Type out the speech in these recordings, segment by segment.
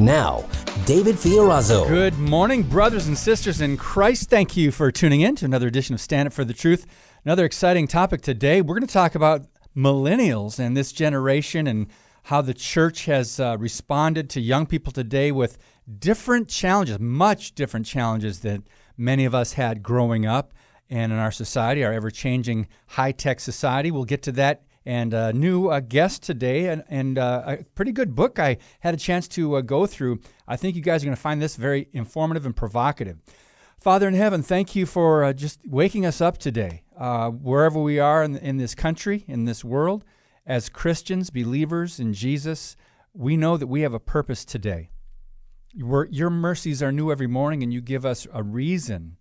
Now, David Fiorazo. Good morning, brothers and sisters in Christ. Thank you for tuning in to another edition of Stand Up for the Truth. Another exciting topic today. We're going to talk about millennials and this generation and how the church has uh, responded to young people today with different challenges, much different challenges that many of us had growing up and in our society, our ever changing high tech society. We'll get to that and a new uh, guest today, and, and uh, a pretty good book I had a chance to uh, go through. I think you guys are going to find this very informative and provocative. Father in heaven, thank you for uh, just waking us up today, uh, wherever we are in, in this country, in this world. As Christians, believers in Jesus, we know that we have a purpose today. Your, your mercies are new every morning, and you give us a reason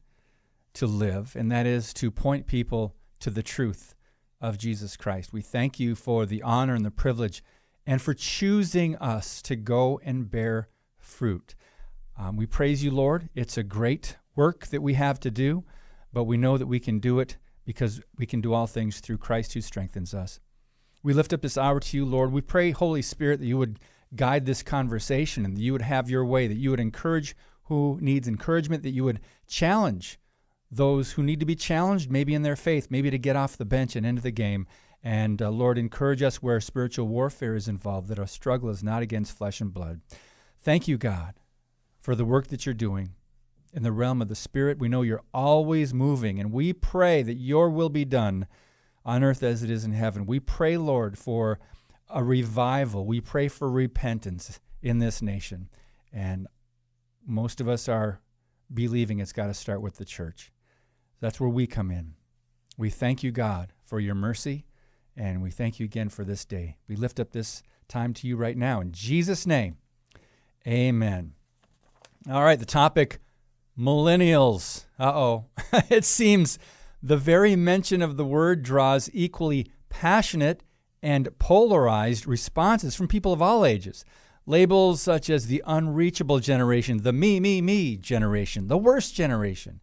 to live, and that is to point people to the truth of Jesus Christ. We thank you for the honor and the privilege and for choosing us to go and bear fruit. Um, we praise you, Lord. It's a great work that we have to do, but we know that we can do it because we can do all things through Christ who strengthens us. We lift up this hour to you, Lord. We pray, Holy Spirit, that you would guide this conversation and that you would have your way, that you would encourage who needs encouragement, that you would challenge those who need to be challenged, maybe in their faith, maybe to get off the bench and into the game. And uh, Lord, encourage us where spiritual warfare is involved, that our struggle is not against flesh and blood. Thank you, God, for the work that you're doing in the realm of the Spirit. We know you're always moving, and we pray that your will be done on earth as it is in heaven. We pray, Lord, for a revival. We pray for repentance in this nation. And most of us are believing it's got to start with the church. That's where we come in. We thank you, God, for your mercy, and we thank you again for this day. We lift up this time to you right now. In Jesus' name, amen. All right, the topic millennials. Uh oh. it seems the very mention of the word draws equally passionate and polarized responses from people of all ages. Labels such as the unreachable generation, the me, me, me generation, the worst generation,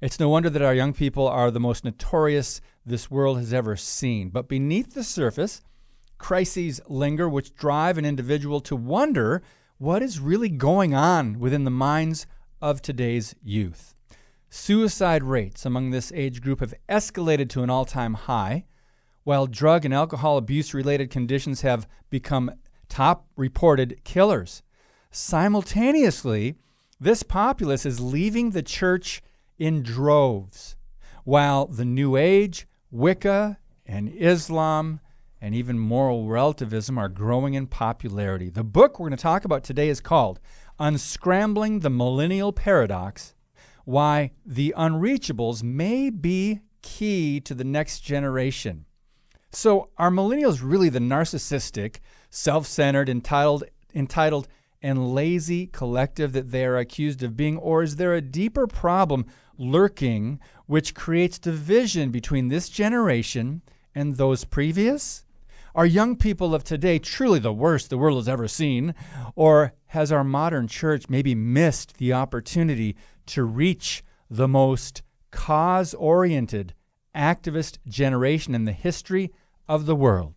it's no wonder that our young people are the most notorious this world has ever seen. But beneath the surface, crises linger which drive an individual to wonder what is really going on within the minds of today's youth. Suicide rates among this age group have escalated to an all time high, while drug and alcohol abuse related conditions have become top reported killers. Simultaneously, this populace is leaving the church in droves, while the New Age, Wicca, and Islam, and even moral relativism are growing in popularity. The book we're going to talk about today is called Unscrambling the Millennial Paradox Why the Unreachables May Be Key to the Next Generation. So, are millennials really the narcissistic, self centered, entitled, entitled, and lazy collective that they are accused of being? Or is there a deeper problem lurking, which creates division between this generation and those previous? Are young people of today truly the worst the world has ever seen? Or has our modern church maybe missed the opportunity to reach the most cause oriented activist generation in the history of the world?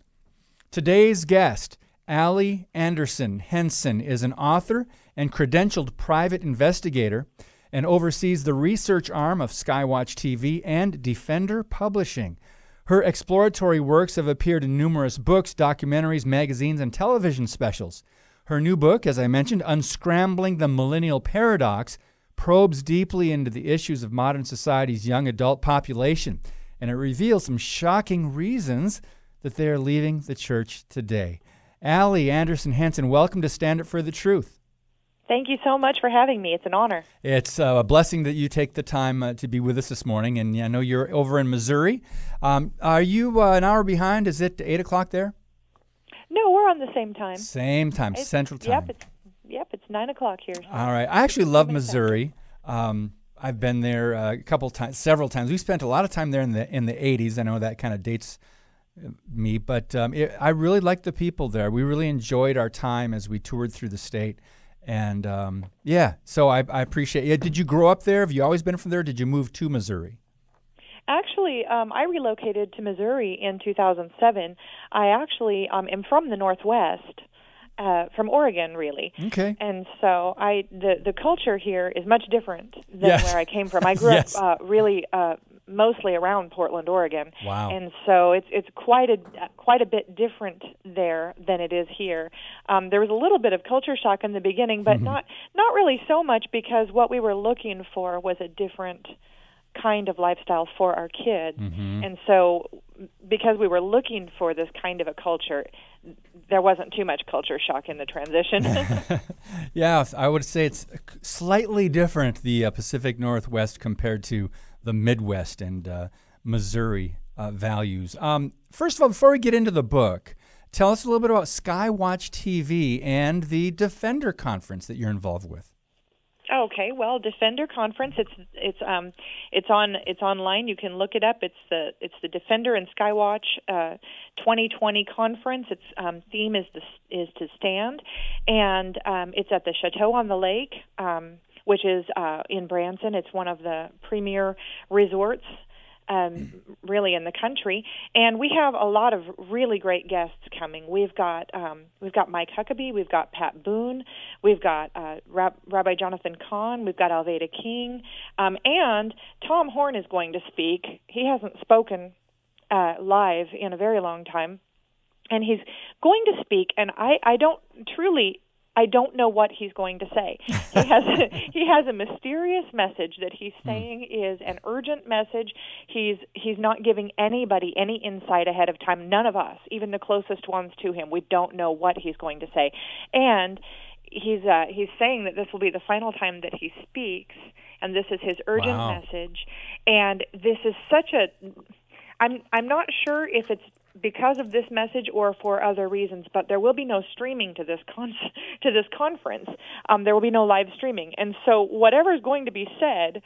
Today's guest, Allie Anderson Henson, is an author and credentialed private investigator and oversees the research arm of Skywatch TV and Defender Publishing. Her exploratory works have appeared in numerous books, documentaries, magazines, and television specials. Her new book, as I mentioned, Unscrambling the Millennial Paradox, probes deeply into the issues of modern society's young adult population, and it reveals some shocking reasons that they are leaving the church today. Allie Anderson Henson, welcome to Stand Up for the Truth. Thank you so much for having me. It's an honor. It's uh, a blessing that you take the time uh, to be with us this morning. And I know you're over in Missouri. Um, are you uh, an hour behind? Is it 8 o'clock there? No, we're on the same time. Same time, it's, Central Time. Yep, it's, yep, it's nine o'clock here. All right. I actually love Missouri. Um, I've been there uh, a couple times, several times. We spent a lot of time there in the in the 80s. I know that kind of dates uh, me, but um, it, I really liked the people there. We really enjoyed our time as we toured through the state. And um, yeah, so I, I appreciate it. Did you grow up there? Have you always been from there? Did you move to Missouri? Actually, um, I relocated to Missouri in 2007. I actually um, am from the Northwest, uh, from Oregon, really. Okay. And so I the the culture here is much different than Yes. where I came from. I grew Yes. up uh, really uh, mostly around Portland, Oregon. Wow. And so it's it's quite a quite a bit different there than it is here. Um, there was a little bit of culture shock in the beginning, but not not really so much because what we were looking for was a different kind of lifestyle for our kids. And so because we were looking for this kind of a culture, there wasn't too much culture shock in the transition. Yeah, I would say it's slightly different, the uh, Pacific Northwest compared to the Midwest and uh, Missouri uh, values. Um, first of all, before we get into the book, tell us a little bit about Skywatch TV and the Defender Conference that you're involved with. Okay, well, Defender Conference. It's it's um it's on it's online. You can look it up. It's the it's the Defender and Skywatch uh, 2020 conference. Its um, theme is the is to stand, and um, it's at the Chateau on the Lake, um, which is uh, in Branson. It's one of the premier resorts um, really in the country. And we have a lot of really great guests coming. We've got um, we've got Mike Huckabee, we've got Pat Boone, we've got uh, Rab- Rabbi Jonathan Cahn, we've got Alveda King, um, and Tom Horn is going to speak. He hasn't spoken uh, live in a very long time, and he's going to speak. And I I don't truly I don't know what he's going to say. He has he has a mysterious message that he's saying is an urgent message. He's he's not giving anybody any insight ahead of time. None of us, even the closest ones to him, we don't know what he's going to say. And he's uh, he's saying that this will be the final time that he speaks, and this is his urgent Wow. message. And this is such a I'm I'm not sure if it's because of this message or for other reasons, but there will be no streaming to this con- to this conference. Um, there will be no live streaming, and so whatever is going to be said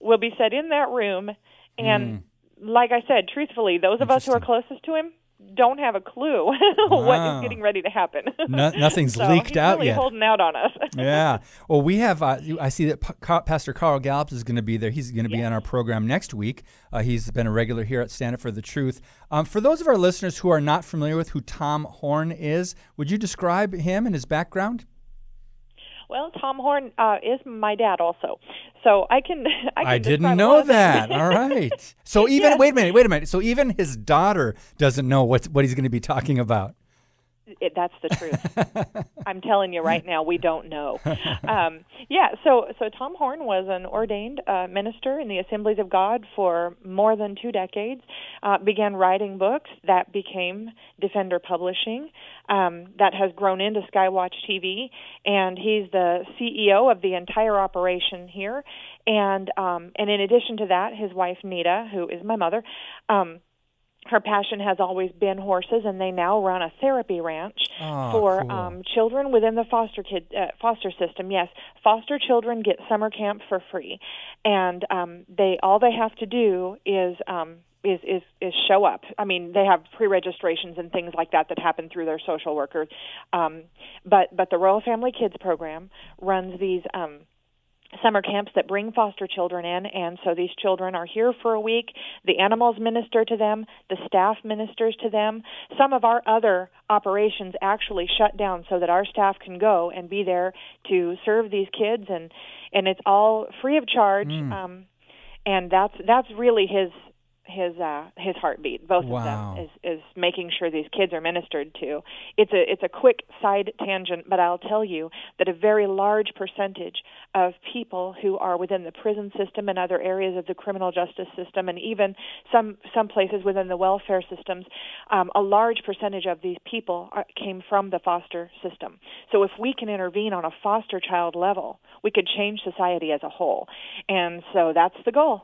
will be said in that room. And like I said, truthfully, those of us who are closest to him don't have a clue what Wow. is getting ready to happen. No- nothing's So leaked out really yet. holding out on us. yeah. Well, we have. Uh, I see that P- Pastor Carl Gallups is going to be there. He's going to be on our program next week. Uh, he's been a regular here at Stand Up for the Truth. Um, for those of our listeners who are not familiar with who Tom Horn is, would you describe him and his background? Well, Tom Horn uh, is my dad also, so I can. I, can I didn't know that. All right. So even Yes. wait a minute, wait a minute. So even his daughter doesn't know what what he's going to be talking about. It, that's the truth. I'm telling you right now, we don't know. Um, yeah, so so Tom Horn was an ordained uh, minister in the Assemblies of God for more than two decades. Uh, began writing books that became Defender Publishing. Um, that has grown into Skywatch TV, and he's the CEO of the entire operation here. And um, and in addition to that, his wife Nita, who is my mother. Um, her passion has always been horses, and they now run a therapy ranch Oh, for cool. um, children within the foster kid uh, foster system. Yes, foster children get summer camp for free, and um, they all they have to do is. Um, is, is is show up. I mean, they have pre-registrations and things like that that happen through their social workers. Um, but but the Royal Family Kids program runs these um, summer camps that bring foster children in and so these children are here for a week. The animals minister to them. The staff ministers to them. Some of our other operations actually shut down so that our staff can go and be there to serve these kids and and it's all free of charge. Um and that's that's really his his uh his heartbeat both Wow. of them is is making sure these kids are ministered to. It's a it's a quick side tangent but I'll tell you that a very large percentage of people who are within the prison system and other areas of the criminal justice system and even some some places within the welfare systems um, a large percentage of these people are, came from the foster system. So if we can intervene on a foster child level we could change society as a whole. And so that's the goal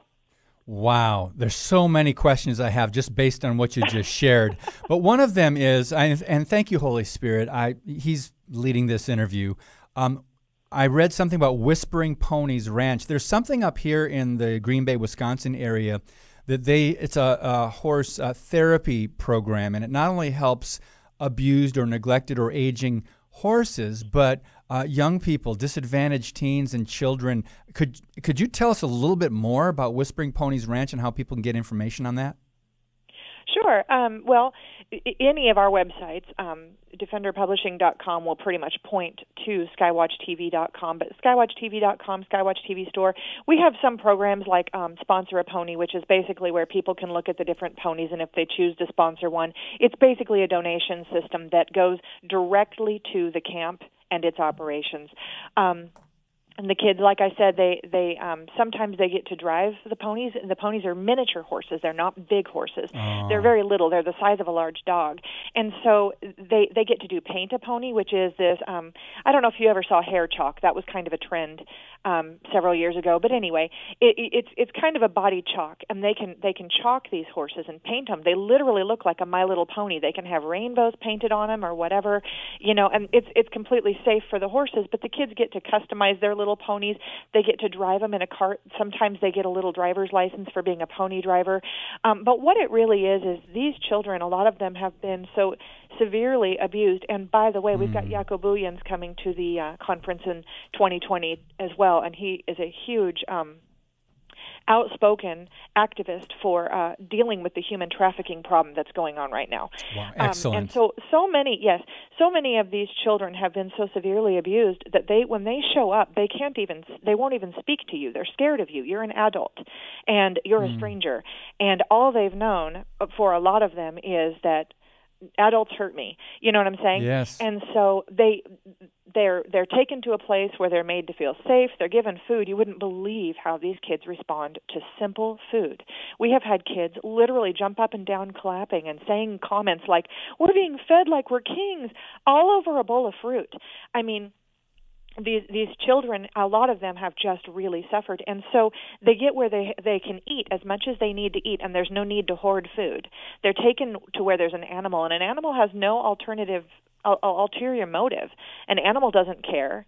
Wow, there's so many questions I have just based on what you just shared. But one of them is, and thank you, Holy Spirit. I he's leading this interview. Um, I read something about Whispering Ponies Ranch. There's something up here in the Green Bay, Wisconsin area that they it's a, a horse uh, therapy program, and it not only helps abused or neglected or aging horses, but uh, young people, disadvantaged teens and children. Could could you tell us a little bit more about Whispering Ponies Ranch and how people can get information on that? Sure. Um, well, any of our websites, um, defenderpublishing.com will pretty much point to skywatchtv.com. But skywatchtv.com, Skywatch TV Store, we have some programs like um, Sponsor a Pony, which is basically where people can look at the different ponies, and if they choose to sponsor one, it's basically a donation system that goes directly to the camp and its operations. Um, and the kids like i said they they um sometimes they get to drive the ponies. And the ponies are miniature horses. They're not big horses. Oh. they're very little. They're the size of a large dog. And so they they get to do paint a pony which is this um i don't know if you ever saw hair chalk. That was kind of a trend um several years ago. But anyway it, it's it's kind of a body chalk and they can they can chalk these horses and paint them they literally look like a my little pony. They can have rainbows painted on them or whatever you know and it's it's completely safe for the horses but the kids get to customize their little ponies. They get to drive them in a cart. Sometimes they get a little driver's license for being a pony driver. Um, but what it really is is these children, a lot of them have been so severely abused. And by the way, we've got Jaco Booyens coming to the uh, conference in 2020 as well, and he is a huge um, outspoken activist for uh, dealing with the human trafficking problem that's going on right now. Wow, excellent. Um, and so, so many, yes, so many of these children have been so severely abused that they, when they show up, they can't even, they won't even speak to you. They're scared of you. You're an adult, and you're mm. a stranger, and all they've known for a lot of them is that adults hurt me. You know what I'm saying? Yes. And so they they're they're taken to a place where they're made to feel safe. They're given food. You wouldn't believe how these kids respond to simple food. We have had kids literally jump up and down clapping and saying comments like, "We're being fed like we're kings," all over a bowl of fruit. I mean, these these children a lot of them have just really suffered. And so they get where they they can eat as much as they need to eat and there's no need to hoard food. They're taken to where there's an animal and an animal has no alternative ulterior motive. An animal doesn't care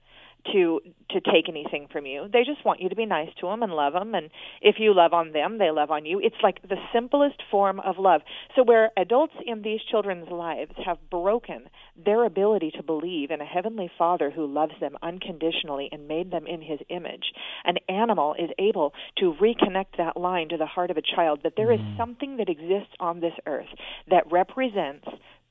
to to take anything from you. They just want you to be nice to them and love them and if you love on them, they love on you. It's like the simplest form of love. So where adults in these children's lives have broken their ability to believe in a heavenly Father who loves them unconditionally and made them in his image, an animal is able to reconnect that line to the heart of a child that there is Mm. something that exists on this earth that represents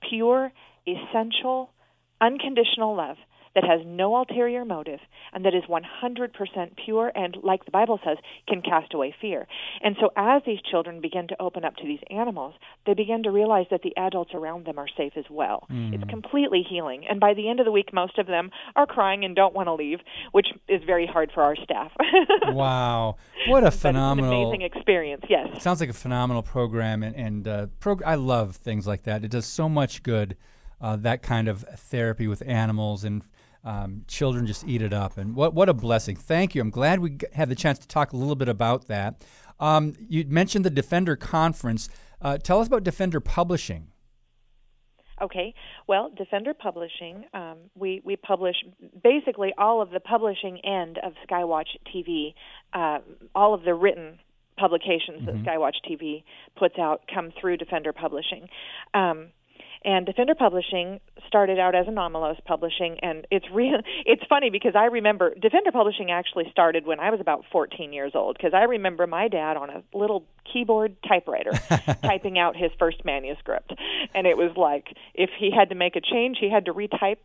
pure, essential, unconditional love that has no ulterior motive and that is 100% pure and, like the Bible says, can cast away fear. And so, as these children begin to open up to these animals, they begin to realize that the adults around them are safe as well. Mm. It's completely healing. And by the end of the week, most of them are crying and don't want to leave, which is very hard for our staff. wow, what a phenomenal amazing experience, yes. Sounds like a phenomenal program, and, and uh, prog- I love things like that. It does so much good. Uh, that kind of therapy with animals and um, children just eat it up, and what what a blessing! Thank you. I'm glad we had the chance to talk a little bit about that. Um, you mentioned the Defender Conference. Uh, tell us about Defender Publishing. Okay. Well, Defender Publishing, um, we we publish basically all of the publishing end of Skywatch TV, uh, all of the written publications Mhm. that Skywatch TV puts out come through Defender Publishing. Um, and Defender Publishing started out as Anomalos Publishing, and it's real. It's funny because I remember Defender Publishing actually started when I was about 14 years old. Because I remember my dad on a little keyboard typewriter typing out his first manuscript, and it was like if he had to make a change, he had to retype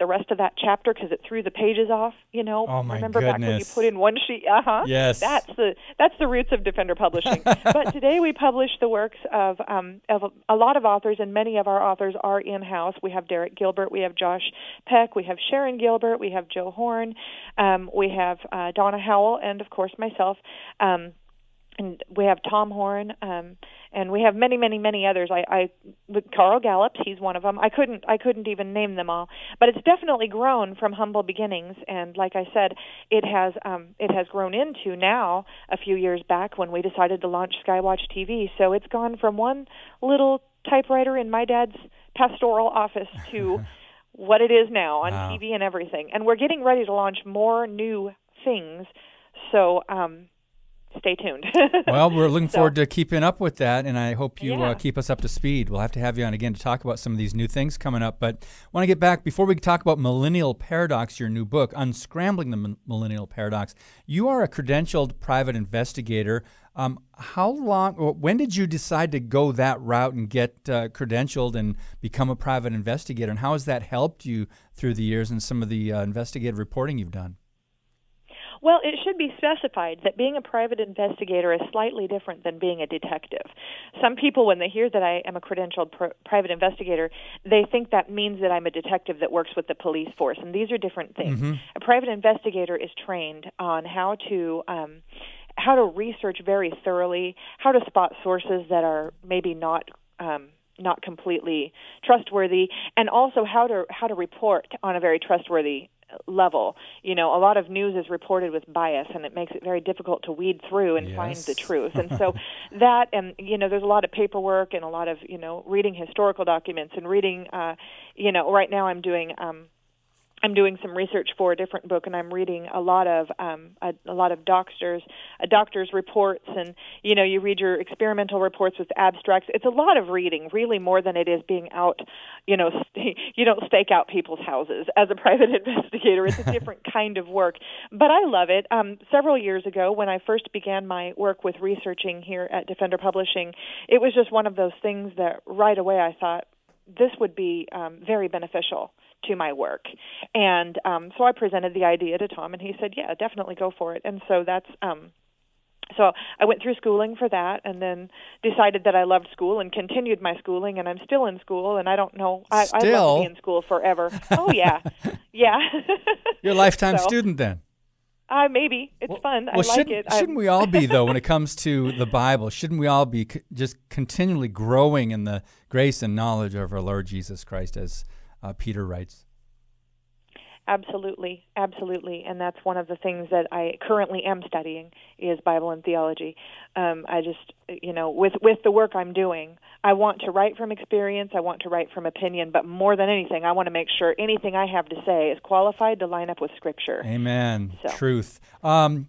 the rest of that chapter because it threw the pages off. You know, Oh, my remember back when you put in one sheet? Uh huh. Yes. That's the that's the roots of Defender Publishing. but today we publish the works of um, of a, a lot of authors, and many of our authors are in house. We have Derek Gilbert, we have Josh Peck, we have Sharon Gilbert, we have Joe Horn, um, we have uh, Donna Howell, and of course myself. Um, and we have Tom Horn, um, and we have many, many, many others. I, I with Carl Gallups, he's one of them. I couldn't, I couldn't even name them all, but it's definitely grown from humble beginnings. And like I said, it has, um, it has grown into now a few years back when we decided to launch Skywatch TV. So it's gone from one little typewriter in my dad's pastoral office to what it is now on Wow. TV and everything. And we're getting ready to launch more new things. So um, stay tuned. Well, we're looking So- forward to keeping up with that, and I hope you uh, keep us up to speed. We'll have to have you on again to talk about some of these new things coming up. But I want to get back before we talk about Millennial Paradox, your new book, Unscrambling the M- Millennial Paradox. You are a credentialed private investigator. Um, how long, when did you decide to go that route and get uh, credentialed and become a private investigator? And how has that helped you through the years and some of the uh, investigative reporting you've done? Well, it should be specified that being a private investigator is slightly different than being a detective. Some people, when they hear that I am a credentialed pr- private investigator, they think that means that I'm a detective that works with the police force, and these are different things. A private investigator is trained on how to. Um, how to research very thoroughly, how to spot sources that are maybe not um, not completely trustworthy, and also how to how to report on a very trustworthy level. You know, a lot of news is reported with bias, and it makes it very difficult to weed through and find the truth. And so that, and you know, there's a lot of paperwork and a lot of you know reading historical documents and reading. Uh, you know, right now I'm doing. Um, I'm doing some research for a different book, and I'm reading a lot of um, a, a lot of doctors, a doctor's reports, and you know, you read your experimental reports with abstracts. It's a lot of reading, really more than it is being out. You know, st- you don't stake out people's houses as a private investigator. It's a different kind of work, but I love it. Um, several years ago, when I first began my work with researching here at Defender Publishing, it was just one of those things that right away I thought this would be um, very beneficial to my work. And um, so I presented the idea to Tom, and he said, "Yeah, definitely go for it." And so that's um, so I went through schooling for that, and then decided that I loved school and continued my schooling, and I'm still in school, and I don't know, I, I love to be in school forever. oh yeah, yeah. You're a lifetime So, student then. Uh, maybe it's fun. I Well, like shouldn't, it. Shouldn't we all be though when it comes to the Bible? Shouldn't we all be c- just continually growing in the grace and knowledge of our Lord Jesus Christ, as uh, Peter writes? Absolutely, absolutely, and that's one of the things that I currently am studying is Bible and theology. Um, I just, you know, with with the work I'm doing, I want to write from experience. I want to write from opinion, but more than anything, I want to make sure anything I have to say is qualified to line up with Scripture. Amen. So. Truth. Um,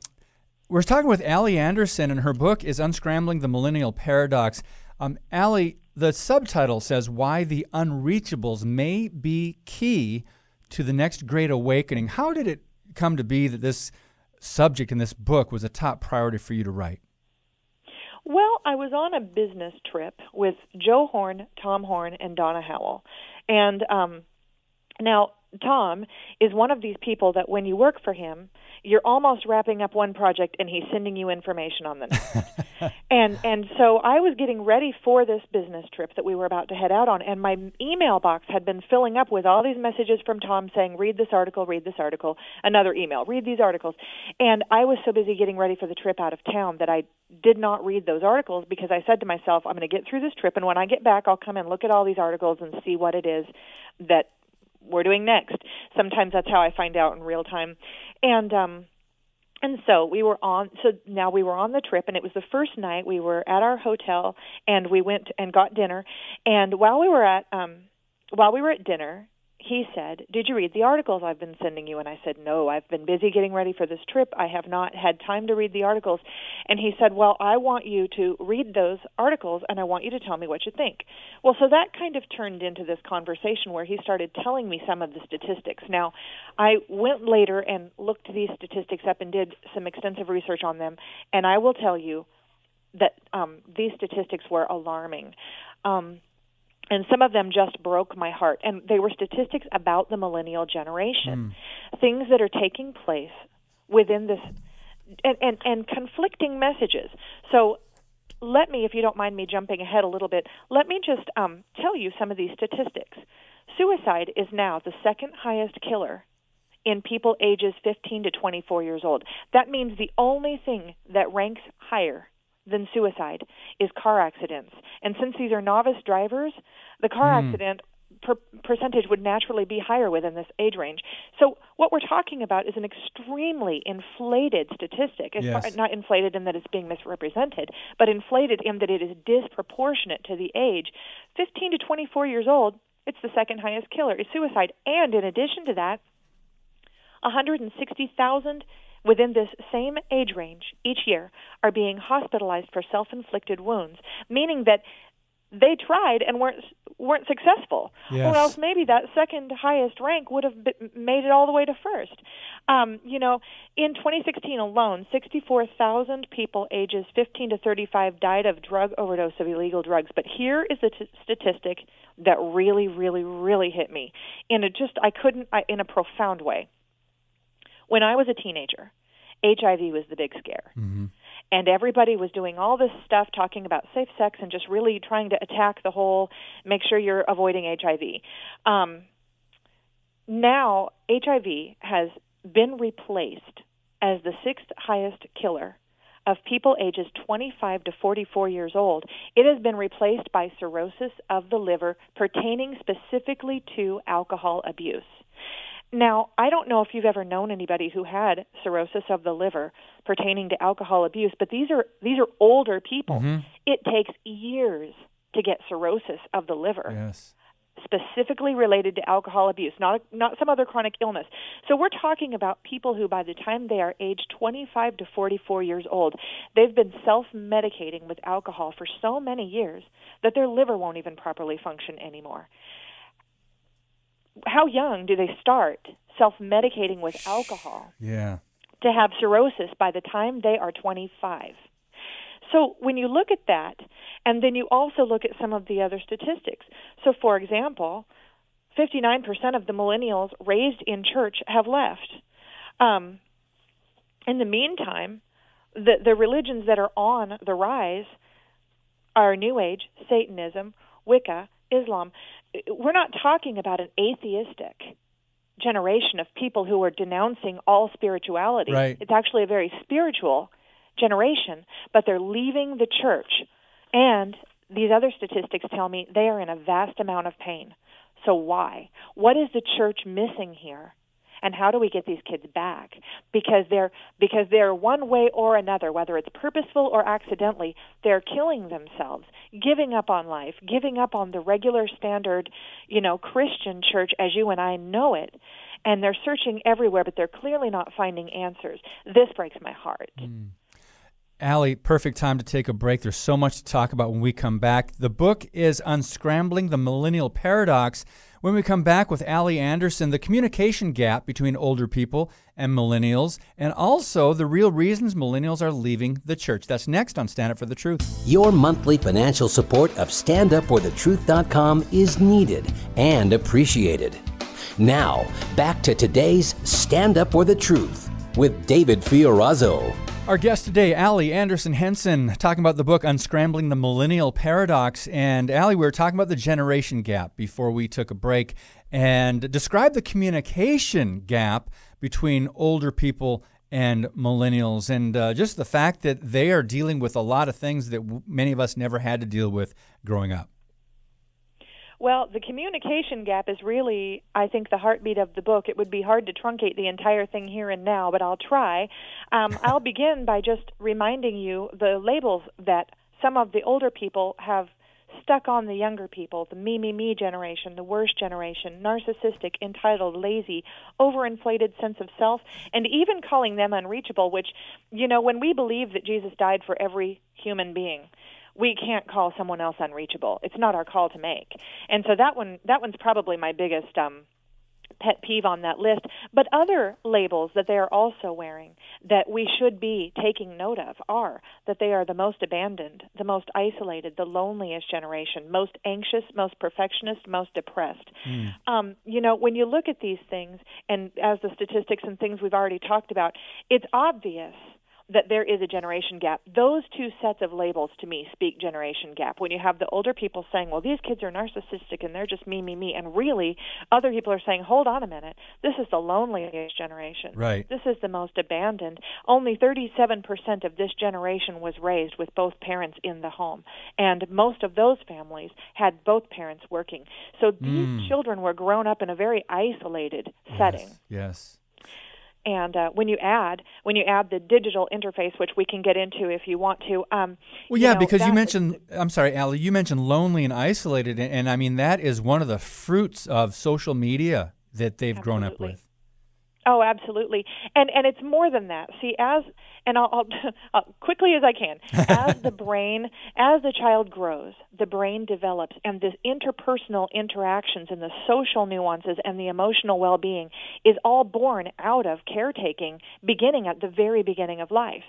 we're talking with Allie Anderson, and her book is Unscrambling the Millennial Paradox. Um, Allie, the subtitle says Why the Unreachables May Be Key to the Next Great Awakening. How did it come to be that this subject in this book was a top priority for you to write? Well, I was on a business trip with Joe Horn, Tom Horn, and Donna Howell. And um, now, Tom is one of these people that when you work for him, you're almost wrapping up one project and he's sending you information on the next. and and so I was getting ready for this business trip that we were about to head out on and my email box had been filling up with all these messages from Tom saying read this article, read this article, another email, read these articles. And I was so busy getting ready for the trip out of town that I did not read those articles because I said to myself, I'm going to get through this trip and when I get back I'll come and look at all these articles and see what it is that we're doing next. Sometimes that's how I find out in real time. And um and so we were on so now we were on the trip and it was the first night we were at our hotel and we went and got dinner and while we were at um while we were at dinner he said, "Did you read the articles I've been sending you?" And I said, "No, I've been busy getting ready for this trip. I have not had time to read the articles." And he said, "Well, I want you to read those articles and I want you to tell me what you think." Well, so that kind of turned into this conversation where he started telling me some of the statistics. Now, I went later and looked these statistics up and did some extensive research on them, and I will tell you that um, these statistics were alarming. Um, and some of them just broke my heart. And they were statistics about the millennial generation, things that are taking place within this, and, and, and conflicting messages. So let me, if you don't mind me jumping ahead a little bit, let me just um, tell you some of these statistics. Suicide is now the second highest killer in people ages 15 to 24 years old. That means the only thing that ranks higher than suicide is car accidents. And since these are novice drivers, the car hmm. accident per- percentage would naturally be higher within this age range. So what we're talking about is an extremely inflated statistic. As Yes. not inflated in that it's being misrepresented, but inflated in that it is disproportionate to the age. 15 to 24 years old, It's the second highest killer is suicide. And in addition to that, 160,000 within this same age range each year are being hospitalized for self-inflicted wounds, meaning that they tried and weren't weren't successful, yes. or else maybe that second highest rank would have made it all the way to first. Um, you know, in 2016 alone, 64,000 people ages 15 to 35 died of drug overdose of illegal drugs. But here is the t- statistic that really, really, really hit me in a just I couldn't I, in a profound way. When I was a teenager, HIV was the big scare. Mm-hmm and everybody was doing all this stuff talking about safe sex and just really trying to attack the whole make sure you're avoiding HIV. Um, now HIV has been replaced as the sixth highest killer of people ages 25 to 44 years old. It has been replaced by cirrhosis of the liver pertaining specifically to alcohol abuse. Now, I don't know if you've ever known anybody who had cirrhosis of the liver pertaining to alcohol abuse, but these are these are older people. Mm-hmm. It takes years to get cirrhosis of the liver. Yes. Specifically related to alcohol abuse, not not some other chronic illness. So we're talking about people who, by the time they are age 25 to 44 years old, they've been self-medicating with alcohol for so many years that their liver won't even properly function anymore how young do they start self medicating with alcohol? Yeah. To have cirrhosis by the time they are 25. So when you look at that, and then you also look at some of the other statistics. So, for example, 59% of the millennials raised in church have left. Um, in the meantime, the, the religions that are on the rise are New Age, Satanism, Wicca, Islam we're not talking about an atheistic generation of people who are denouncing all spirituality. Right. It's actually a very spiritual generation, but they're leaving the church. And these other statistics tell me they are in a vast amount of pain. So why? What is the church missing here? And how do we get these kids back because they're because they're one way or another whether it's purposeful or accidentally they're killing themselves giving up on life giving up on the regular standard you know christian church as you and i know it and they're searching everywhere but they're clearly not finding answers this breaks my heart mm. Allie, perfect time to take a break. There's so much to talk about when we come back. The book is Unscrambling the Millennial Paradox. When we come back with Allie Anderson, the communication gap between older people and millennials, and also the real reasons millennials are leaving the church. That's next on Stand Up for the Truth. Your monthly financial support of StandUpForTheTruth.com is needed and appreciated. Now, back to today's Stand Up for the Truth with David Fiorazo. Our guest today, Allie Anderson Henson, talking about the book Unscrambling the Millennial Paradox. And Allie, we were talking about the generation gap before we took a break and describe the communication gap between older people and millennials and uh, just the fact that they are dealing with a lot of things that w- many of us never had to deal with growing up. Well, the communication gap is really, I think, the heartbeat of the book. It would be hard to truncate the entire thing here and now, but I'll try. Um, I'll begin by just reminding you the labels that some of the older people have stuck on the younger people the me, me, me generation, the worst generation, narcissistic, entitled, lazy, overinflated sense of self, and even calling them unreachable, which, you know, when we believe that Jesus died for every human being, we can't call someone else unreachable. It's not our call to make. And so that one that one's probably my biggest um pet peeve on that list, but other labels that they are also wearing that we should be taking note of are that they are the most abandoned, the most isolated, the loneliest generation, most anxious, most perfectionist, most depressed. Mm. Um, you know, when you look at these things, and as the statistics and things we've already talked about, it's obvious that there is a generation gap. Those two sets of labels to me speak generation gap. When you have the older people saying, well, these kids are narcissistic and they're just me, me, me, and really other people are saying, hold on a minute, this is the loneliest generation. Right. This is the most abandoned. Only 37% of this generation was raised with both parents in the home. And most of those families had both parents working. So these mm. children were grown up in a very isolated setting. Yes. And uh, when you add when you add the digital interface, which we can get into if you want to. Um, well, yeah, you know, because you mentioned. I'm sorry, Allie. You mentioned lonely and isolated, and, and, I mean that is one of the fruits of social media that they've absolutely. grown up with. Oh, absolutely, and and it's more than that. See, as and I'll, I'll, I'll quickly as I can, as the brain, as the child grows, the brain develops, and the interpersonal interactions and the social nuances and the emotional well-being is all born out of caretaking, beginning at the very beginning of life.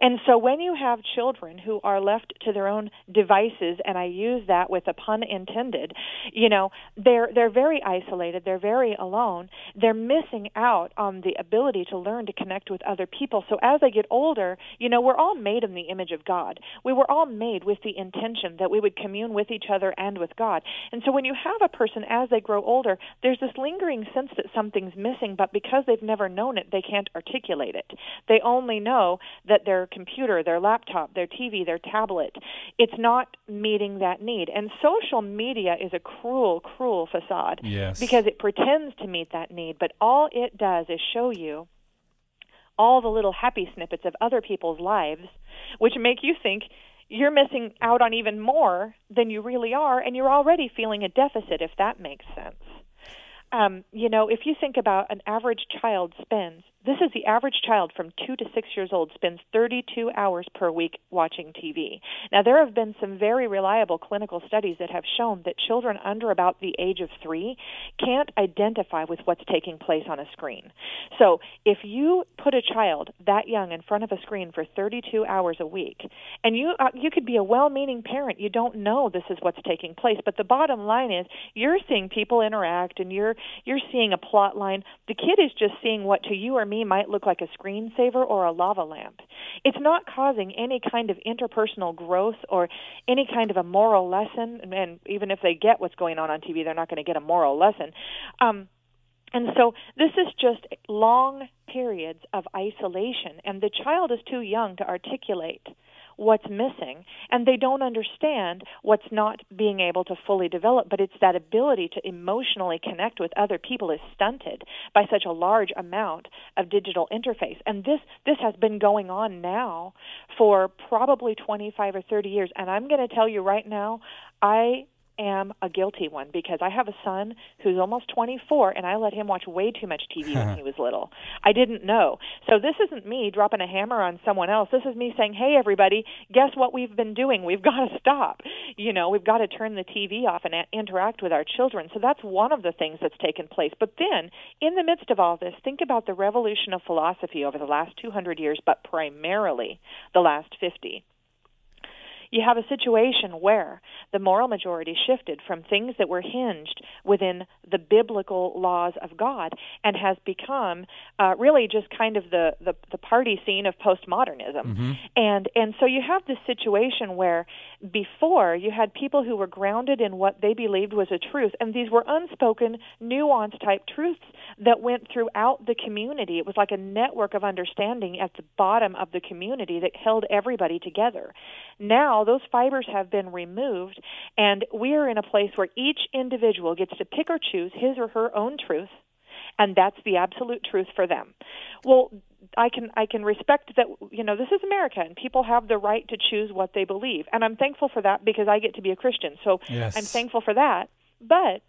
And so, when you have children who are left to their own devices, and I use that with a pun intended, you know, they're they're very isolated, they're very alone, they're missing out on the ability to learn to connect with other people. So as they get older, you know, we're all made in the image of God. We were all made with the intention that we would commune with each other and with God. And so when you have a person as they grow older, there's this lingering sense that something's missing, but because they've never known it, they can't articulate it. They only know that their computer, their laptop, their TV, their tablet, it's not meeting that need. And social media is a cruel, cruel facade yes. because it pretends to meet that need, but all it does is show you all the little happy snippets of other people's lives, which make you think you're missing out on even more than you really are, and you're already feeling a deficit, if that makes sense. Um, you know, if you think about an average child spends this is the average child from 2 to 6 years old spends 32 hours per week watching TV. Now, there have been some very reliable clinical studies that have shown that children under about the age of 3 can't identify with what's taking place on a screen. So, if you put a child that young in front of a screen for 32 hours a week, and you uh, you could be a well-meaning parent, you don't know this is what's taking place, but the bottom line is you're seeing people interact and you're you're seeing a plot line. The kid is just seeing what to you or me might look like a screensaver or a lava lamp. It's not causing any kind of interpersonal growth or any kind of a moral lesson. And even if they get what's going on on TV, they're not going to get a moral lesson. Um, and so this is just long periods of isolation, and the child is too young to articulate what's missing and they don't understand what's not being able to fully develop but it's that ability to emotionally connect with other people is stunted by such a large amount of digital interface. And this this has been going on now for probably 25 or 30 years. And I'm going to tell you right now I am a guilty one because I have a son who's almost 24 and I let him watch way too much TV when he was little. I didn't know. So this isn't me dropping a hammer on someone else. This is me saying, "Hey everybody, guess what we've been doing? We've got to stop. You know, we've got to turn the TV off and a- interact with our children." So that's one of the things that's taken place. But then, in the midst of all this, think about the revolution of philosophy over the last 200 years, but primarily the last 50 you have a situation where the moral majority shifted from things that were hinged within the biblical laws of God and has become uh, really just kind of the, the, the party scene of postmodernism. Mm-hmm. And and so you have this situation where before you had people who were grounded in what they believed was a truth, and these were unspoken, nuanced type truths that went throughout the community. It was like a network of understanding at the bottom of the community that held everybody together. Now those fibers have been removed, and we are in a place where each individual gets to pick or choose his or her own truth, and that's the absolute truth for them. Well, I can I can respect that you know this is America and people have the right to choose what they believe. And I'm thankful for that because I get to be a Christian. So yes. I'm thankful for that. But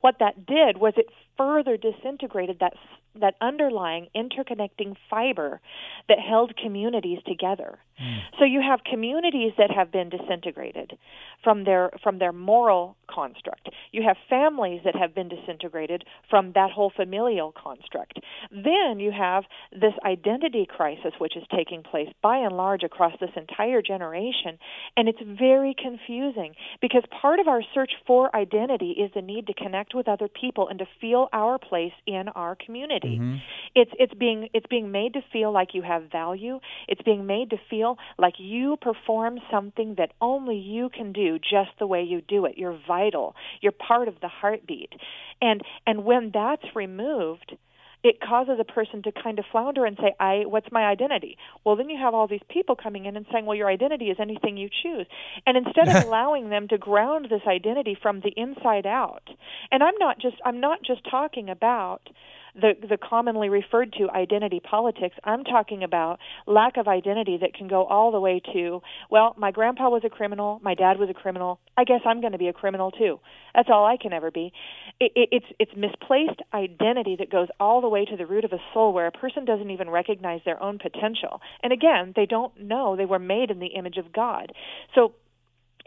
what that did was it further disintegrated that that underlying interconnecting fiber that held communities together. Mm. So you have communities that have been disintegrated from their from their moral construct. You have families that have been disintegrated from that whole familial construct. Then you have this identity crisis which is taking place by and large across this entire generation and it's very confusing because part of our search for identity is the need to connect with other people and to feel our place in our community. Mm-hmm. It's it's being it's being made to feel like you have value. It's being made to feel like you perform something that only you can do just the way you do it. You're vital. You're part of the heartbeat. And and when that's removed, it causes a person to kind of flounder and say, "I what's my identity?" Well, then you have all these people coming in and saying, "Well, your identity is anything you choose." And instead of allowing them to ground this identity from the inside out. And I'm not just I'm not just talking about the the commonly referred to identity politics. I'm talking about lack of identity that can go all the way to, well, my grandpa was a criminal, my dad was a criminal. I guess I'm going to be a criminal too. That's all I can ever be. It, it, it's it's misplaced identity that goes all the way to the root of a soul, where a person doesn't even recognize their own potential. And again, they don't know they were made in the image of God. So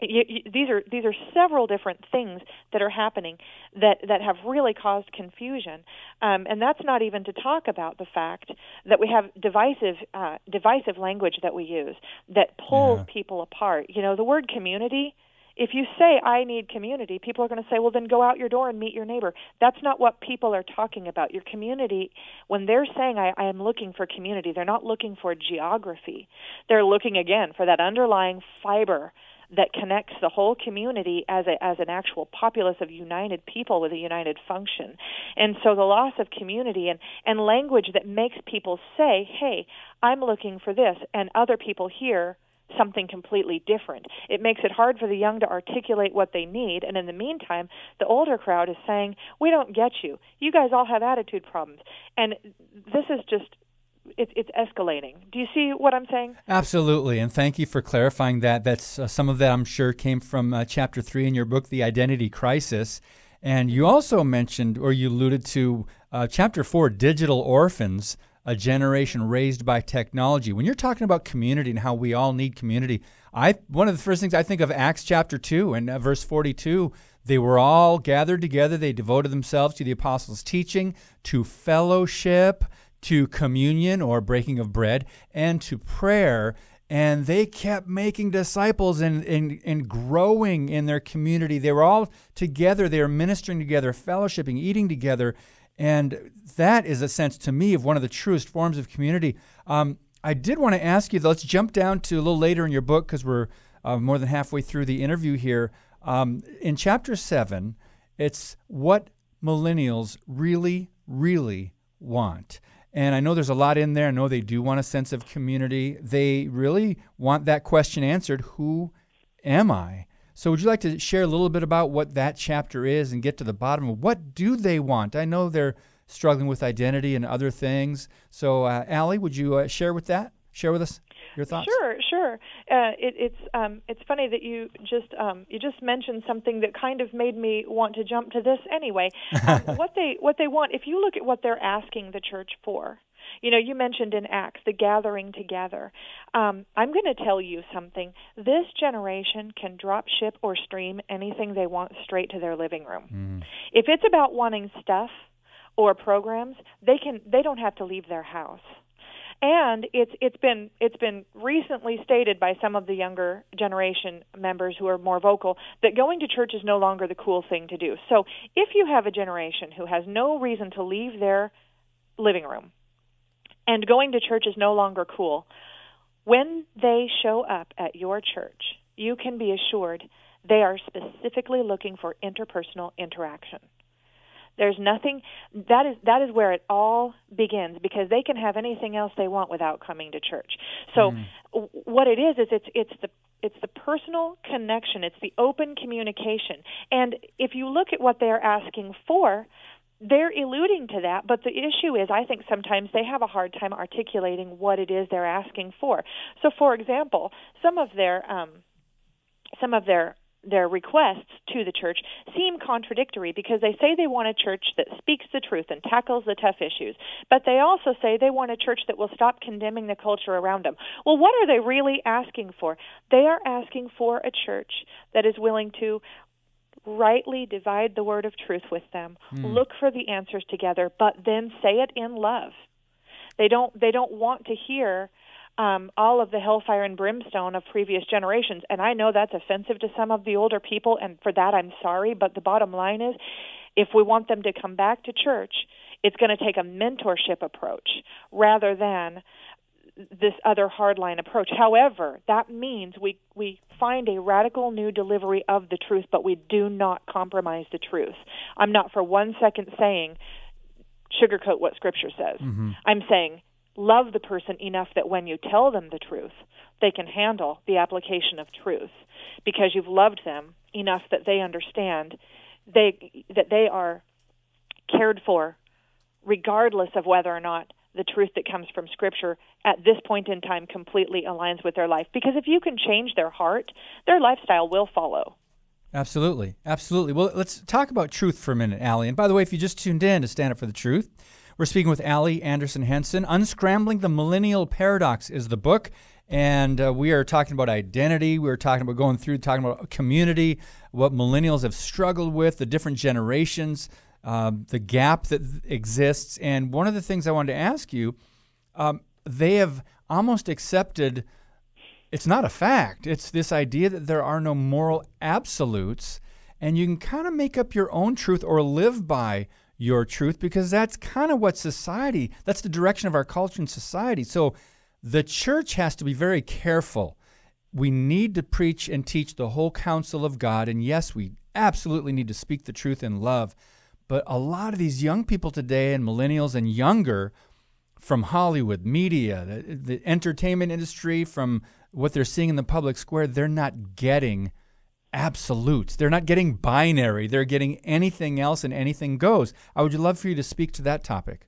you, you, these are these are several different things that are happening that that have really caused confusion, um, and that's not even to talk about the fact that we have divisive uh, divisive language that we use that pulls yeah. people apart. You know, the word community. If you say I need community, people are going to say, well, then go out your door and meet your neighbor. That's not what people are talking about. Your community, when they're saying I, I am looking for community, they're not looking for geography. They're looking again for that underlying fiber that connects the whole community as a, as an actual populace of united people with a united function. And so the loss of community and, and language that makes people say, hey, I'm looking for this, and other people hear something completely different. It makes it hard for the young to articulate what they need, and in the meantime, the older crowd is saying, "We don't get you. You guys all have attitude problems." And this is just it, it's escalating. Do you see what I'm saying? Absolutely, and thank you for clarifying that. That's uh, some of that I'm sure came from uh, chapter three in your book, The Identity Crisis, and you also mentioned or you alluded to uh, chapter four, Digital Orphans, a generation raised by technology. When you're talking about community and how we all need community, I one of the first things I think of Acts chapter two and uh, verse 42. They were all gathered together. They devoted themselves to the apostles' teaching, to fellowship, to communion or breaking of bread and to prayer. And they kept making disciples and, and, and growing in their community. They were all together, they were ministering together, fellowshipping, eating together. And that is a sense to me of one of the truest forms of community. Um, I did want to ask you, though, let's jump down to a little later in your book because we're uh, more than halfway through the interview here. Um, in chapter seven, it's what millennials really, really want. And I know there's a lot in there. I know they do want a sense of community. They really want that question answered Who am I? So, would you like to share a little bit about what that chapter is and get to the bottom of what do they want? I know they're struggling with identity and other things. So, uh, Allie, would you uh, share with that? Share with us your thoughts? Sure, sure. Uh, it, it's um, it's funny that you just um, you just mentioned something that kind of made me want to jump to this anyway. Um, what they what they want, if you look at what they're asking the church for, you know, you mentioned in Acts the gathering together. Um, I'm going to tell you something. This generation can drop ship or stream anything they want straight to their living room. Mm. If it's about wanting stuff or programs, they can they don't have to leave their house and it's it's been it's been recently stated by some of the younger generation members who are more vocal that going to church is no longer the cool thing to do. So if you have a generation who has no reason to leave their living room and going to church is no longer cool, when they show up at your church, you can be assured they are specifically looking for interpersonal interaction. There's nothing that is that is where it all begins because they can have anything else they want without coming to church. So mm. what it is is it's it's the it's the personal connection, it's the open communication. And if you look at what they're asking for, they're alluding to that, but the issue is I think sometimes they have a hard time articulating what it is they're asking for. So for example, some of their um some of their their requests to the church seem contradictory because they say they want a church that speaks the truth and tackles the tough issues, but they also say they want a church that will stop condemning the culture around them. Well, what are they really asking for? They are asking for a church that is willing to rightly divide the word of truth with them, mm. look for the answers together, but then say it in love. They don't they don't want to hear um, all of the hellfire and brimstone of previous generations. And I know that's offensive to some of the older people, and for that I'm sorry. But the bottom line is, if we want them to come back to church, it's going to take a mentorship approach rather than this other hardline approach. However, that means we we find a radical new delivery of the truth, but we do not compromise the truth. I'm not for one second saying sugarcoat what Scripture says. Mm-hmm. I'm saying love the person enough that when you tell them the truth, they can handle the application of truth because you've loved them enough that they understand they that they are cared for regardless of whether or not the truth that comes from Scripture at this point in time completely aligns with their life. Because if you can change their heart, their lifestyle will follow. Absolutely. Absolutely. Well, let's talk about truth for a minute, Allie. And by the way, if you just tuned in to Stand Up for the Truth, we're speaking with Allie Anderson Henson. Unscrambling the Millennial Paradox is the book. And uh, we are talking about identity. We are talking about going through, talking about community, what millennials have struggled with, the different generations, um, the gap that exists. And one of the things I wanted to ask you, um, they have almost accepted it's not a fact. It's this idea that there are no moral absolutes, and you can kind of make up your own truth or live by your truth because that's kind of what society, that's the direction of our culture and society. So the church has to be very careful. We need to preach and teach the whole counsel of God. And yes, we absolutely need to speak the truth in love. But a lot of these young people today, and millennials and younger, from Hollywood, media, the, the, entertainment industry, from what they're seeing in the public square, they're not getting absolutes. They're not getting binary. They're getting anything else and anything goes. I would love for you to speak to that topic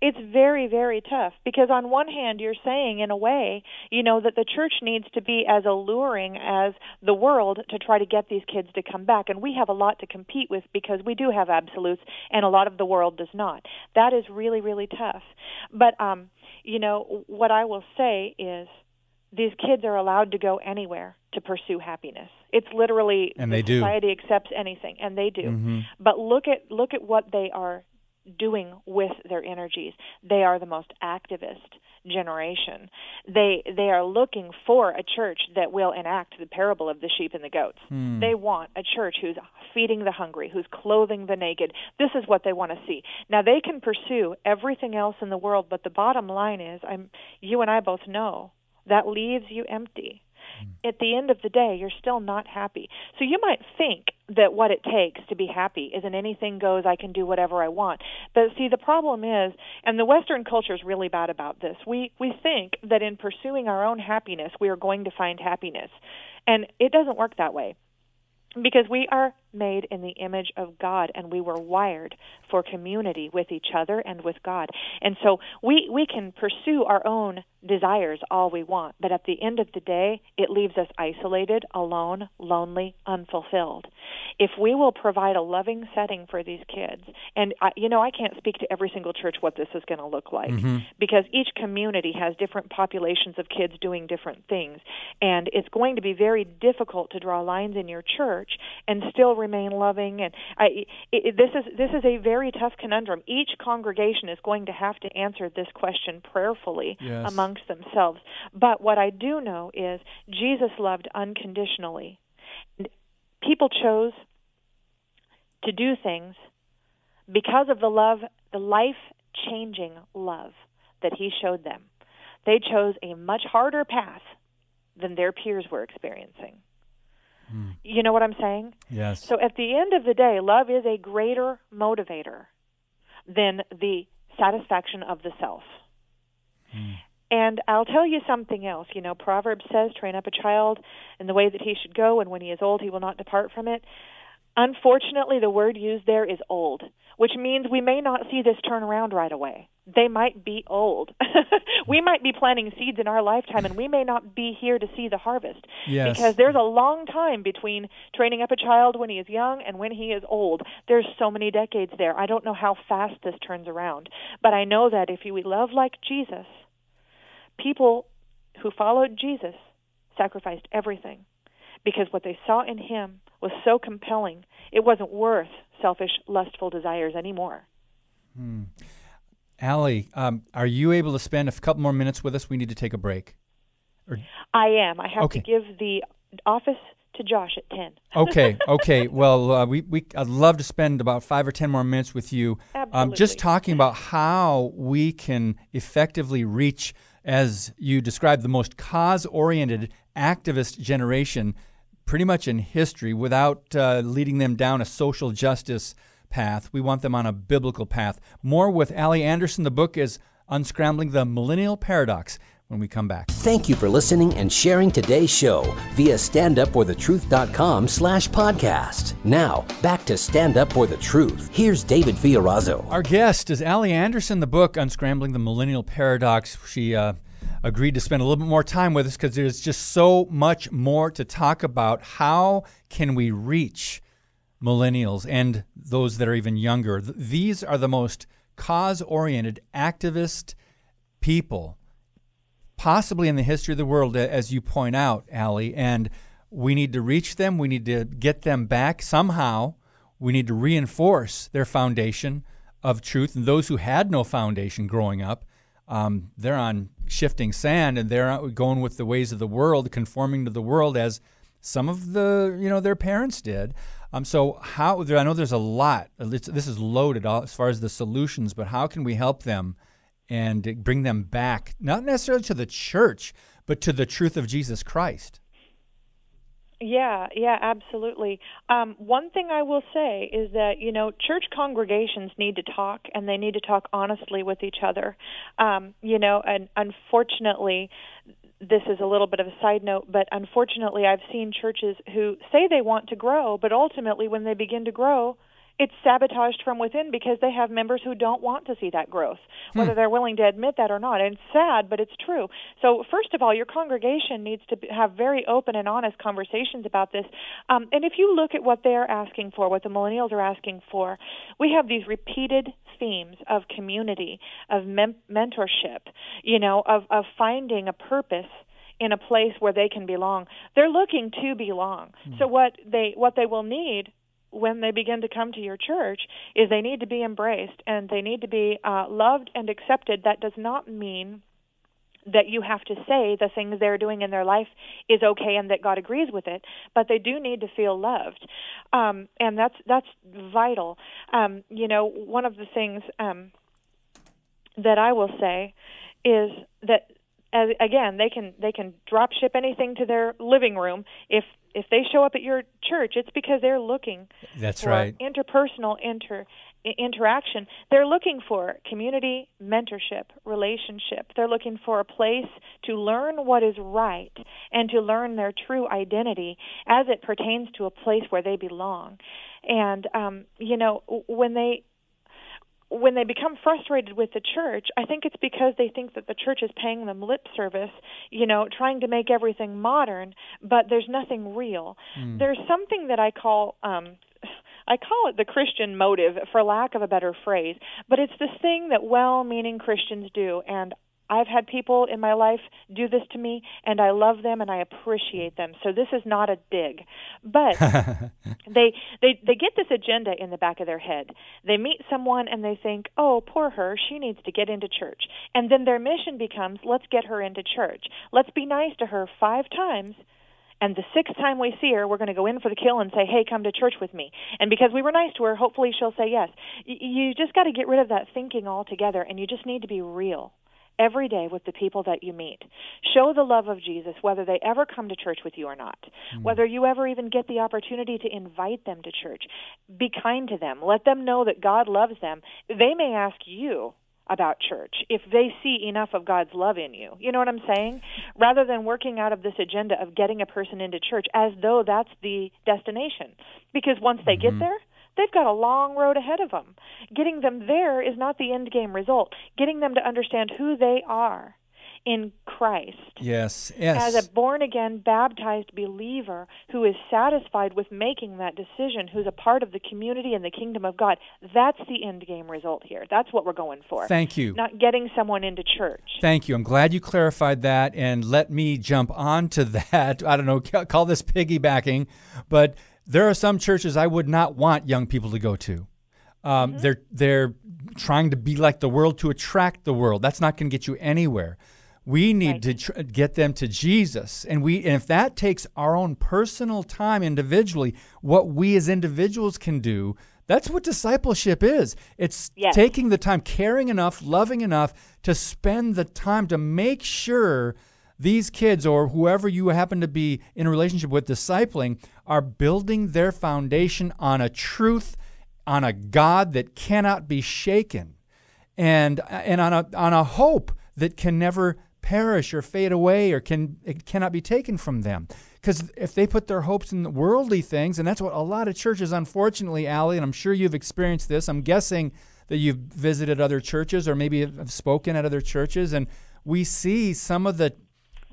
it's very very tough because on one hand you're saying in a way you know that the church needs to be as alluring as the world to try to get these kids to come back and we have a lot to compete with because we do have absolutes and a lot of the world does not that is really really tough but um you know what i will say is these kids are allowed to go anywhere to pursue happiness. It's literally and the they do. society accepts anything, and they do. Mm-hmm. But look at look at what they are doing with their energies. They are the most activist generation. They they are looking for a church that will enact the parable of the sheep and the goats. Hmm. They want a church who's feeding the hungry, who's clothing the naked. This is what they want to see. Now they can pursue everything else in the world, but the bottom line is I'm you and I both know that leaves you empty Mm. at the end of the day, you're still not happy. So you might think that what it takes to be happy is an anything goes, I can do whatever I want. But see, the problem is, and the Western culture is really bad about this. We we think that in pursuing our own happiness, we are going to find happiness, and it doesn't work that way because we are made in the image of God and we were wired for community with each other and with God. And so we we can pursue our own desires all we want, but at the end of the day, it leaves us isolated, alone, lonely, unfulfilled. If we will provide a loving setting for these kids, and I, you know, I can't speak to every single church what this is going to look like mm-hmm. because each community has different populations of kids doing different things, and it's going to be very difficult to draw lines in your church and still remain loving. And I, it, this is this is a very tough conundrum. Each congregation is going to have to answer this question prayerfully yes. amongst themselves. But what I do know is Jesus loved unconditionally. And people chose to do things because of the love, the life changing love that he showed them. They chose a much harder path than their peers were experiencing. Hmm. You know what I'm saying? Yes. So at the end of the day, love is a greater motivator than the satisfaction of the self. Hmm. And I'll tell you something else. You know, Proverbs says, train up a child in the way that he should go, and when he is old, he will not depart from it. Unfortunately, the word used there is old, which means we may not see this turn around right away. They might be old. we might be planting seeds in our lifetime, and we may not be here to see the harvest. Yes. Because there's a long time between training up a child when he is young and when he is old. There's so many decades there. I don't know how fast this turns around, but I know that if we love like Jesus, people who followed Jesus sacrificed everything because what they saw in him was so compelling, it wasn't worth selfish, lustful desires anymore. Hmm. Allie, um, are you able to spend a couple more minutes with us? We need to take a break. Or... I am. I have okay. to give the office to Josh at 10. okay, okay. Well, uh, we, we, I'd love to spend about five or 10 more minutes with you. Um, just talking about how we can effectively reach as you described, the most cause oriented activist generation pretty much in history without uh, leading them down a social justice path. We want them on a biblical path. More with Allie Anderson. The book is Unscrambling the Millennial Paradox. when we come back. Thank you for listening and sharing today's show via standupforthetruth.com slash podcast. Now, back to Stand Up For The Truth. Here's David Fiorazo. Our guest is Allie Anderson. The book, Unscrambling the Millennial Paradox, she uh, agreed to spend a little bit more time with us because there's just so much more to talk about. How can we reach millennials and those that are even younger? These are the most cause-oriented, activist people possibly in the history of the world, as you point out, Allie. And we need to reach them. We need to get them back somehow. We need to reinforce their foundation of truth. And those who had no foundation growing up, um, they're on shifting sand and they're going with the ways of the world, conforming to the world as some of the you know their parents did. Um, so how I know there's a lot. This is loaded as far as the solutions, but how can we help them? and bring them back, not necessarily to the church, but to the truth of Jesus Christ. Yeah, yeah, absolutely. Um, one thing I will say is that you know church congregations need to talk, and they need to talk honestly with each other. Um, you know, and unfortunately, this is a little bit of a side note, but unfortunately, I've seen churches who say they want to grow, but ultimately, when they begin to grow, it's sabotaged from within because they have members who don't want to see that growth, whether hmm. they're willing to admit that or not. And it's sad, but it's true. So, first of all, your congregation needs to have very open and honest conversations about this. Um, and if you look at what they're asking for, what the millennials are asking for, we have these repeated themes of community, of mem- mentorship, you know, of, of finding a purpose in a place where they can belong. They're looking to belong. Mm. So what they what they will need when they begin to come to your church is they need to be embraced and they need to be uh, loved and accepted. That does not mean that you have to say the things they're doing in their life is okay and that God agrees with it, but they do need to feel loved, um, and that's that's vital. Um, you know, one of the things um, that I will say is that as, again they can they can drop ship anything to their living room if if they show up at your church, it's because they're looking That's for right. interpersonal inter interaction. They're looking for community, mentorship, relationship. They're looking for a place to learn what is right and to learn their true identity as it pertains to a place where they belong. And um, you know, when they when they become frustrated with the church, I think it's because they think that the church is paying them lip service, you know, trying to make everything modern, but there's nothing real. Mm. There's something that I call um I call it the Christian motive for lack of a better phrase, but it's this thing that well-meaning Christians do and I've had people in my life do this to me, and I love them and I appreciate them. So this is not a dig, but they they they get this agenda in the back of their head. They meet someone and they think, "Oh, poor her, she needs to get into church." And then their mission becomes, "Let's get her into church. Let's be nice to her five times." And the sixth time we see her, we're going to go in for the kill and say, "Hey, come to church with me." And because we were nice to her, hopefully she'll say yes. Y- you just got to get rid of that thinking altogether, and you just need to be real every day with the people that you meet. Show the love of Jesus, whether they ever come to church with you or not, mm. whether you ever even get the opportunity to invite them to church. Be kind to them. Let them know that God loves them. They may ask you about church if they see enough of God's love in you. You know what I'm saying? Rather than working out of this agenda of getting a person into church as though that's the destination. Because once they mm-hmm. get there, they've got a long road ahead of them. Getting them there is not the end game result. Getting them to understand who they are in Christ. Yes, yes. As a born again, baptized believer who is satisfied with making that decision, who's a part of the community and the kingdom of God. That's the end game result here. That's what we're going for. Thank you. Not getting someone into church. Thank you. I'm glad you clarified that and let me jump onto that. I don't know, call this piggybacking, but there are some churches I would not want young people to go to. Um, mm-hmm. They're they're trying to be like the world to attract the world. That's not going to get you anywhere. We need right. to tr- get them to Jesus, and we and if that takes our own personal time individually, what we as individuals can do. That's what discipleship is. It's yes. taking the time, caring enough, loving enough to spend the time to make sure these kids or whoever you happen to be in a relationship with discipling are building their foundation on a truth, on a God that cannot be shaken, and, and on, a, on a hope that can never perish or fade away or can it cannot be taken from them. Because if they put their hopes in worldly things, and that's what a lot of churches, unfortunately, Allie, and I'm sure you've experienced this. I'm guessing that you've visited other churches or maybe have spoken at other churches, and we see some of the,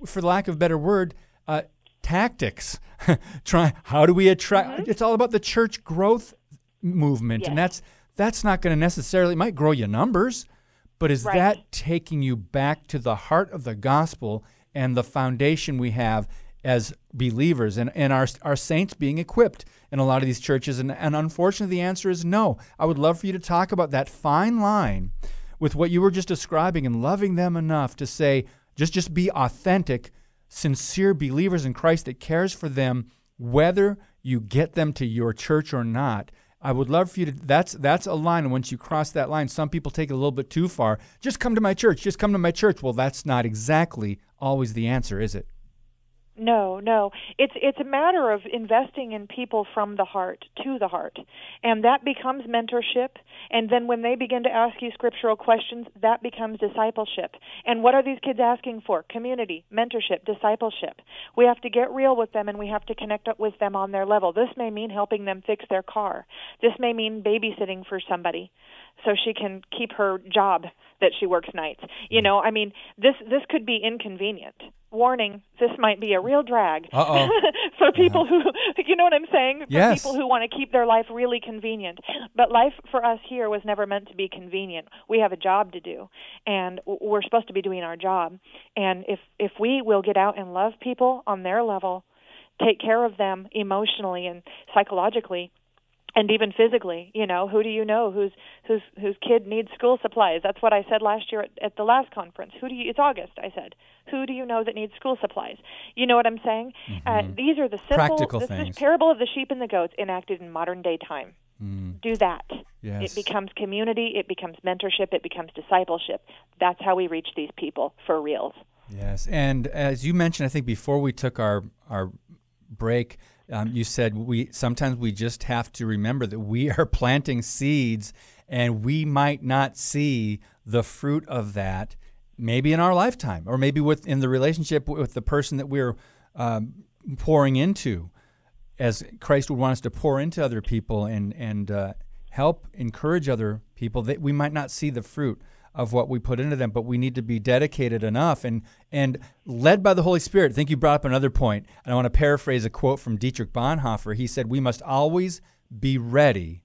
for lack of a better word, uh, tactics. Try how do we attract? Mm-hmm. It's all about the church growth movement, yes. and that's that's not going to necessarily it might grow your numbers, but is right. that taking you back to the heart of the gospel and the foundation we have as believers and, and our, our saints being equipped in a lot of these churches? And, and unfortunately, the answer is no. I would love for you to talk about that fine line with what you were just describing and loving them enough to say, just, just be authentic, sincere believers in Christ that cares for them, whether you get them to your church or not. I would love for you to. That's that's a line. And once you cross that line, some people take it a little bit too far. Just come to my church. Just come to my church. Well, that's not exactly always the answer, is it? No, no. It's it's a matter of investing in people from the heart to the heart. And that becomes mentorship. And then when they begin to ask you scriptural questions, that becomes discipleship. And what are these kids asking for? Community, mentorship, discipleship. We have to get real with them and we have to connect up with them on their level. This may mean helping them fix their car. This may mean babysitting for somebody so she can keep her job that she works nights. You mm-hmm. know, I mean, this this could be inconvenient. Warning: This might be a real drag for people who, you know what I'm saying? For yes. people who want to keep their life really convenient. But life for us here was never meant to be convenient. We have a job to do, and we're supposed to be doing our job. And if if we will get out and love people on their level, take care of them emotionally and psychologically, and even physically you know who do you know whose whose whose kid needs school supplies? That's what i said last year at, at the last conference. Who do you it's august i said. Who do you know that needs school supplies? You know what i'm saying? Uh, mm-hmm. uh, these are the simple Practical this things. is parable of the sheep and the goats enacted in modern day time. Mm. do that. Yes. it becomes community. It becomes mentorship. It becomes discipleship. That's how we reach these people for reals. Yes. And as you mentioned i think before we took our our break um, you said we sometimes we just have to remember that we are planting seeds and we might not see the fruit of that maybe in our lifetime or maybe within the relationship with the person that we're um, pouring into as Christ would want us to pour into other people and and uh, help encourage other people that we might not see the fruit of what we put into them, but we need to be dedicated enough and and led by the Holy Spirit. I think you brought up another point, and I want to paraphrase a quote from Dietrich Bonhoeffer. He said, "We must always be ready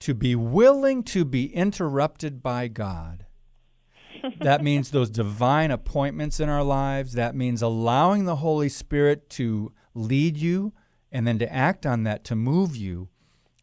to be willing to be interrupted by God." that means those divine appointments in our lives. That means allowing the Holy Spirit to lead you and then to act on that to move you.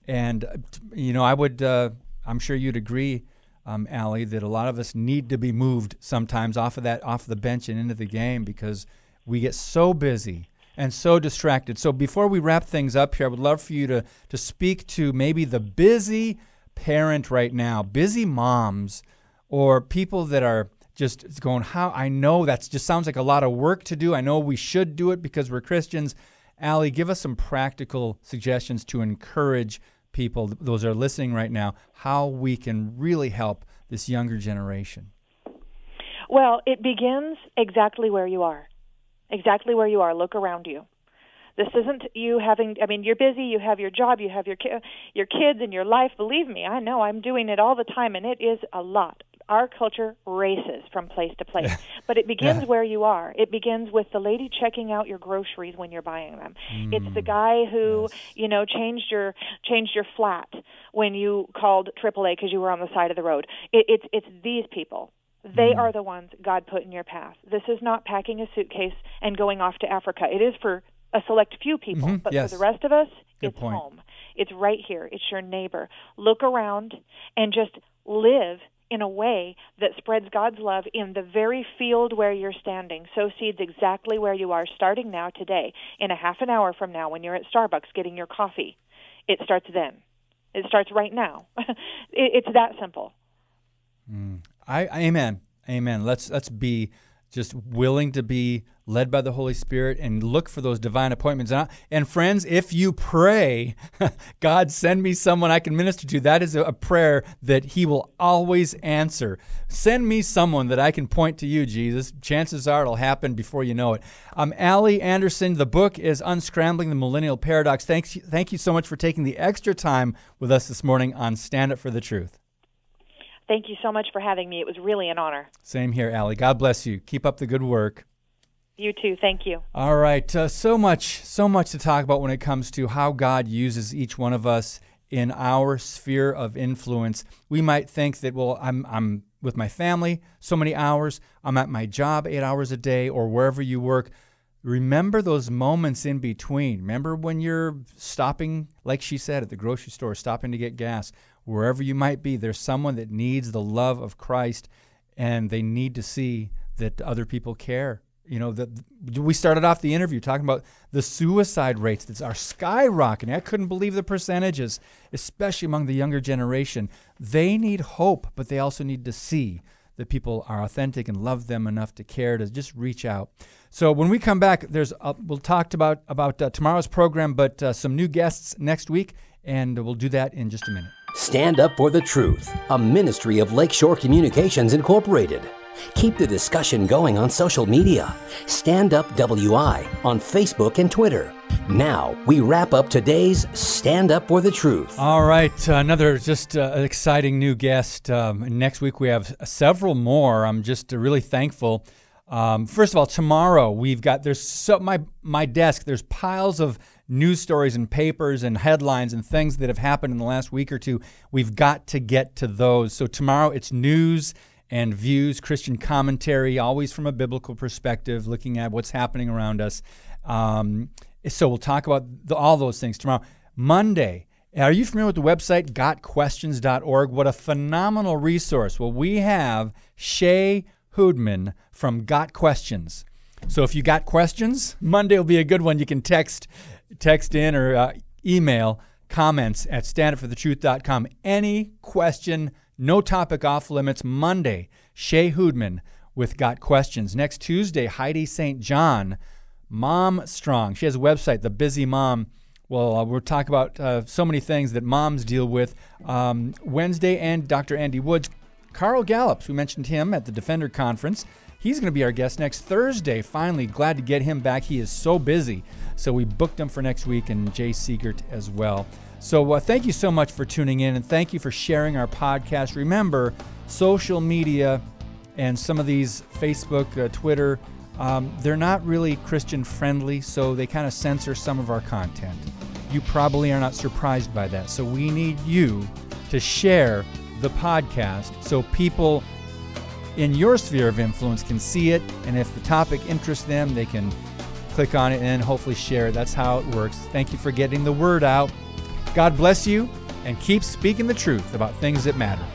And you know, I would uh, I'm sure you'd agree um, Allie, that a lot of us need to be moved sometimes off of that, off the bench and into the game because we get so busy and so distracted. So before we wrap things up here, I would love for you to to speak to maybe the busy parent right now, busy moms, or people that are just going, how I know that just sounds like a lot of work to do. I know we should do it because we're Christians. Allie, give us some practical suggestions to encourage people, those are listening right now, how we can really help this younger generation? Well, it begins exactly where you are. Exactly where you are. Look around you. This isn't you having. I mean, you're busy. You have your job. You have your ki- your kids and your life. Believe me, I know. I'm doing it all the time, and it is a lot our culture races from place to place. but it begins yeah. where you are. It begins with the lady checking out your groceries when you're buying them. Mm. It's the guy who, yes. you know, changed your changed your flat when you called AAA because you were on the side of the road. It, it's it's these people. They mm. are the ones God put in your path. This is not packing a suitcase and going off to Africa. It is for a select few people, mm-hmm. but yes. for the rest of us, Good it's point. home. It's right here. It's your neighbor. Look around and just live in a way that spreads God's love in the very field where you're standing. Sow seeds exactly where you are, starting now today. In a half an hour from now, when you're at Starbucks getting your coffee, it starts then. It starts right now. it, it's that simple. Mm. I, amen. Amen. Let's let's be just willing to be led by the Holy Spirit and look for those divine appointments. And, I, and friends, if you pray, God, send me someone I can minister to, that is a, prayer that He will always answer. Send me someone that I can point to you, Jesus. Chances are it'll happen before you know it. I'm um, Allie Anderson, the book is Unscrambling the Millennial Paradox. Thanks, thank you so much for taking the extra time with us this morning on Stand Up for the Truth. Thank you so much for having me. It was really an honor. Same here, Allie. God bless you. Keep up the good work. You too. Thank you. All right. Uh, so much, so much to talk about when it comes to how God uses each one of us in our sphere of influence. We might think that, well, I'm, I'm with my family so many hours, I'm at my job eight hours a day, or wherever you work. Remember those moments in between. Remember when you're stopping, like she said, at the grocery store, stopping to get gas wherever you might be, there's someone that needs the love of Christ and they need to see that other people care. You know, that we started off the interview talking about the suicide rates that are skyrocketing. I couldn't believe the percentages, especially among the younger generation. They need hope, but they also need to see that people are authentic and love them enough to care to just reach out. So when we come back, there's we'll talk about about uh, tomorrow's program, but uh, some new guests next week, and we'll do that in just a minute. Stand Up for the Truth, a ministry of Lakeshore Communications Incorporated. Keep the discussion going on social media. Stand Up WI on Facebook and Twitter. Now, we wrap up today's Stand Up for the Truth. All right, another just uh, exciting new guest. Um, next week, we have several more. I'm just uh, really thankful. Um, first of all, tomorrow we've got there's so my my desk. There's piles of news stories and papers and headlines and things that have happened in the last week or two. We've got to get to those. So tomorrow it's news and views, Christian commentary, always from a biblical perspective, looking at what's happening around us. Um, so we'll talk about the, all those things tomorrow. Monday, are you familiar with the website gotquestions.org? What a phenomenal resource. Well, we have Shea Houdmann from Got Questions. So if you got questions, Monday will be a good one. You can text text in or uh, email comments at standupforthetruth.com. Any question, no topic off limits. Monday, Shea Houdmann with Got Questions. Next Tuesday, Heidi St. John, Mom Strong. She has a website, The Busy Mom. Well, uh, we'll talk about uh, so many things that moms deal with. Um, Wednesday, and Dr. Andy Woods. Carl Gallups, we mentioned him at the Defender Conference. He's going to be our guest next Thursday. Finally, glad to get him back. He is so busy. So we booked him for next week and Jay Seegert as well. So uh, thank you so much for tuning in and thank you for sharing our podcast. Remember, social media and some of these Facebook, uh, Twitter, um, they're not really Christian friendly, so they kind of censor some of our content. You probably are not surprised by that. So we need you to share the podcast so people in your sphere of influence can see it. And if the topic interests them, they can click on it and hopefully share it. That's how it works. Thank you for getting the word out. God bless you and keep speaking the truth about things that matter.